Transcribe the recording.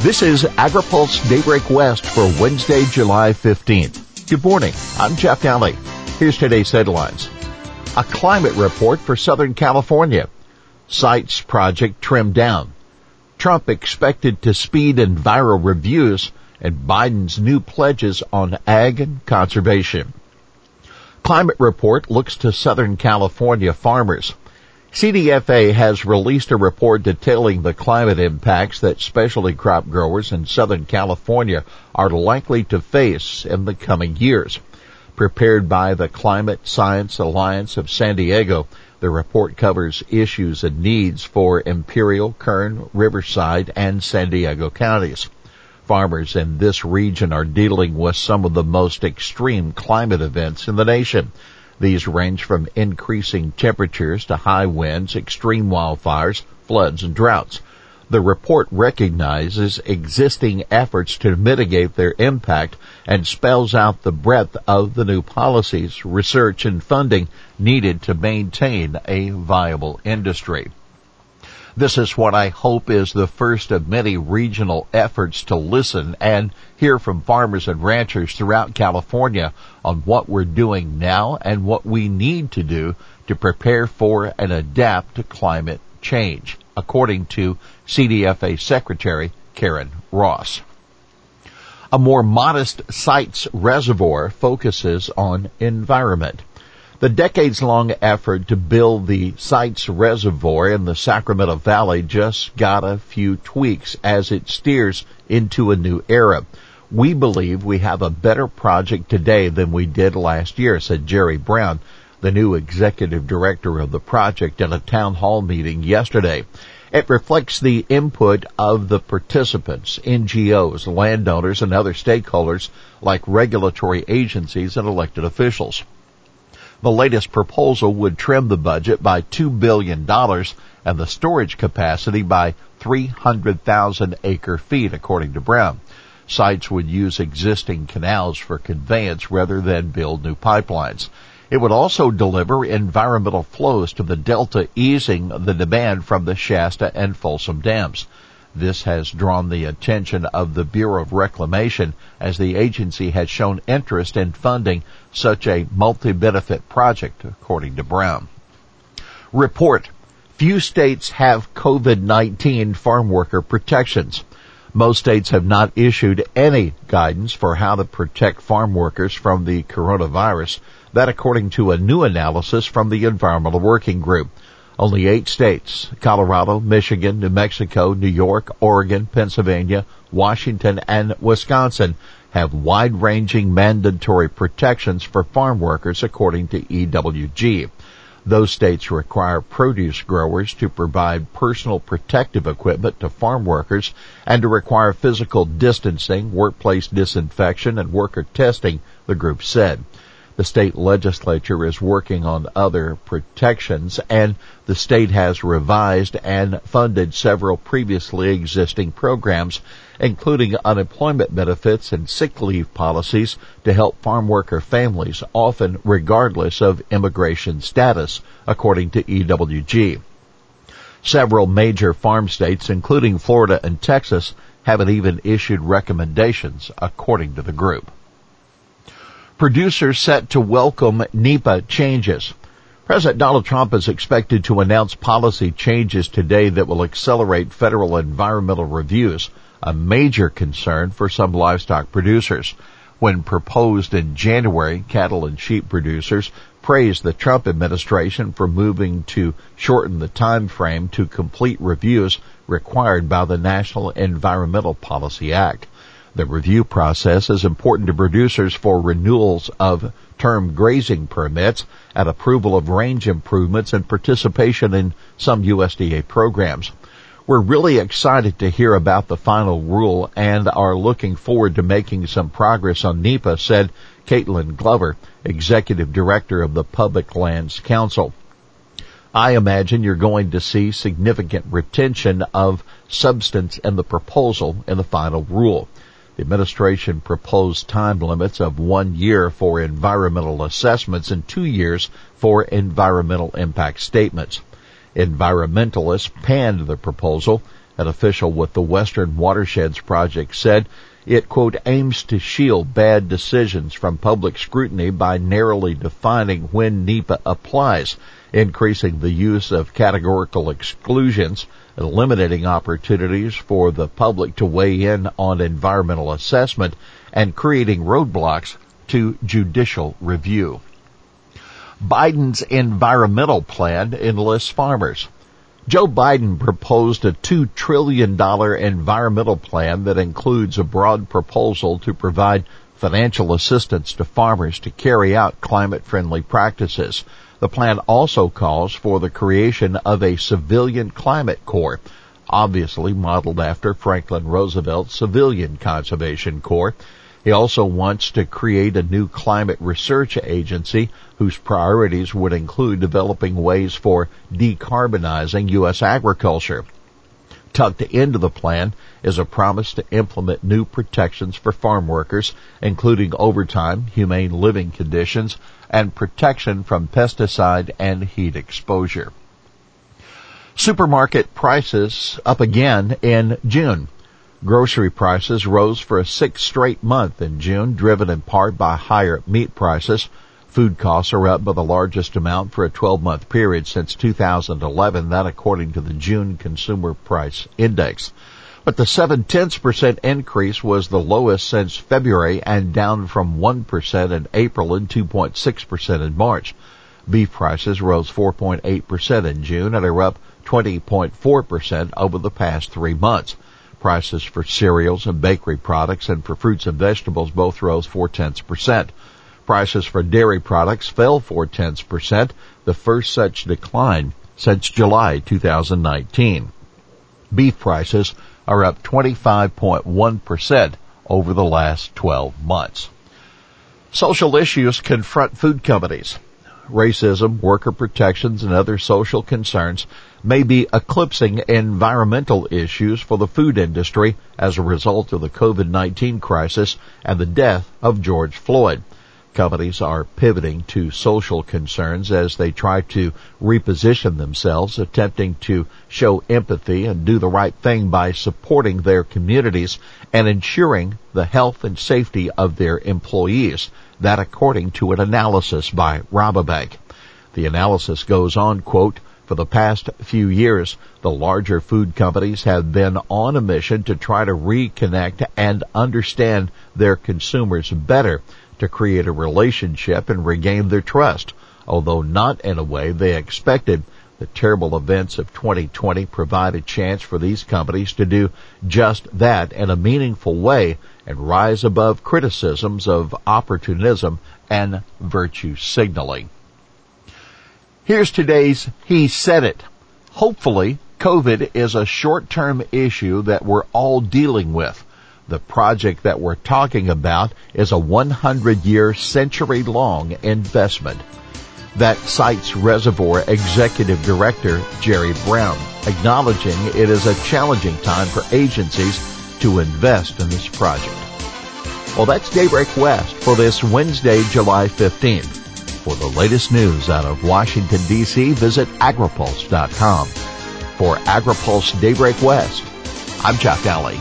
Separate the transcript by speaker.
Speaker 1: This is AgriPulse Daybreak West for Wednesday, July 15th. Good morning. I'm Jeff Daly. Here's today's headlines. A climate report for Southern California. Sites project trimmed down. Trump expected to speed enviro reviews and Biden's new pledges on ag and conservation. Climate report looks to Southern California farmers. CDFA has released a report detailing the climate impacts that specialty crop growers in Southern California are likely to face in the coming years. Prepared by the Climate Science Alliance of San Diego, the report covers issues and needs for Imperial, Kern, Riverside, and San Diego counties. Farmers in this region are dealing with some of the most extreme climate events in the nation. These range from increasing temperatures to high winds, extreme wildfires, floods, and droughts. The report recognizes existing efforts to mitigate their impact and spells out the breadth of the new policies, research, and funding needed to maintain a viable industry. This is what I hope is the first of many regional efforts to listen and hear from farmers and ranchers throughout California on what we're doing now and what we need to do to prepare for and adapt to climate change, according to CDFA Secretary Karen Ross. A more modest sites reservoir focuses on environment. The decades long effort to build the Sites Reservoir in the Sacramento Valley just got a few tweaks as it steers into a new era. We believe we have a better project today than we did last year, said Jerry Brown, the new executive director of the project at a town hall meeting yesterday. It reflects the input of the participants, NGOs, landowners, and other stakeholders like regulatory agencies and elected officials. The latest proposal would trim the budget by $2 billion and the storage capacity by 300,000 acre feet, according to Brown. Sites would use existing canals for conveyance rather than build new pipelines. It would also deliver environmental flows to the delta, easing the demand from the Shasta and Folsom dams. This has drawn the attention of the Bureau of Reclamation as the agency has shown interest in funding such a multi-benefit project, according to Brown. Report. Few states have COVID-19 farm worker protections. Most states have not issued any guidance for how to protect farm workers from the coronavirus. That according to a new analysis from the Environmental Working Group. Only eight states, Colorado, Michigan, New Mexico, New York, Oregon, Pennsylvania, Washington, and Wisconsin have wide-ranging mandatory protections for farm workers according to EWG. Those states require produce growers to provide personal protective equipment to farm workers and to require physical distancing, workplace disinfection, and worker testing, the group said. The state legislature is working on other protections and the state has revised and funded several previously existing programs, including unemployment benefits and sick leave policies to help farm worker families, often regardless of immigration status, according to EWG. Several major farm states, including Florida and Texas, haven't even issued recommendations, according to the group. Producers set to welcome NEPA changes. President Donald Trump is expected to announce policy changes today that will accelerate federal environmental reviews, a major concern for some livestock producers. When proposed in January, cattle and sheep producers praised the Trump administration for moving to shorten the time frame to complete reviews required by the National Environmental Policy Act. The review process is important to producers for renewals of term grazing permits and approval of range improvements and participation in some USDA programs. We're really excited to hear about the final rule and are looking forward to making some progress on NEPA, said Kaitlynn Glover, Executive Director of the Public Lands Council. I imagine you're going to see significant retention of substance in the proposal in the final rule. The administration proposed time limits of one year for environmental assessments and two years for environmental impact statements. Environmentalists panned the proposal. An official with the Western Watersheds Project said it, quote, aims to shield bad decisions from public scrutiny by narrowly defining when NEPA applies, increasing the use of categorical exclusions, eliminating opportunities for the public to weigh in on environmental assessment, and creating roadblocks to judicial review. Biden's environmental plan enlists farmers. Joe Biden proposed a $2 trillion environmental plan that includes a broad proposal to provide financial assistance to farmers to carry out climate friendly practices. The plan also calls for the creation of a civilian climate corps, obviously modeled after Franklin Roosevelt's civilian conservation corps he also wants to create a new climate research agency whose priorities would include developing ways for decarbonizing U.S. agriculture. Tucked into the plan is a promise to implement new protections for farm workers, including overtime, humane living conditions, and protection from pesticide and heat exposure. Supermarket prices up again in June. Grocery prices rose for a sixth straight month in June, driven in part by higher meat prices. Food costs are up by the largest amount for a 12 month period since 2011, that according to the June Consumer Price Index. But the 7 tenths percent increase was the lowest since February and down from 1% in April and 2.6% in March. Beef prices rose 4.8% in June and are up 20.4% over the past three months. Prices for cereals and bakery products and for fruits and vegetables both rose four tenths percent. Prices for dairy products fell four tenths percent, the first such decline since July 2019. Beef prices are up 25.1% over the last 12 months. Social issues confront food companies racism, worker protections, and other social concerns may be eclipsing environmental issues for the food industry as a result of the COVID-19 crisis and the death of George Floyd. Companies are pivoting to social concerns as they try to reposition themselves, attempting to show empathy and do the right thing by supporting their communities and ensuring the health and safety of their employees. That according to an analysis by Rabobank. The analysis goes on, quote, for the past few years, the larger food companies have been on a mission to try to reconnect and understand their consumers better to create a relationship and regain their trust, although not in a way they expected. The terrible events of 2020 provide a chance for these companies to do just that in a meaningful way and rise above criticisms of opportunism and virtue signaling. Here's today's He Said It. Hopefully, COVID is a short-term issue that we're all dealing with. The project that we're talking about is a 100 year, century long investment. That Sites Reservoir Executive Director Jerry Brown, acknowledging it is a challenging time for agencies to invest in this project. Well, that's Daybreak West for this Wednesday, July 15th. For the latest news out of Washington, D.C., visit agripulse.com. For AgriPulse Daybreak West, I'm Jeff Daly.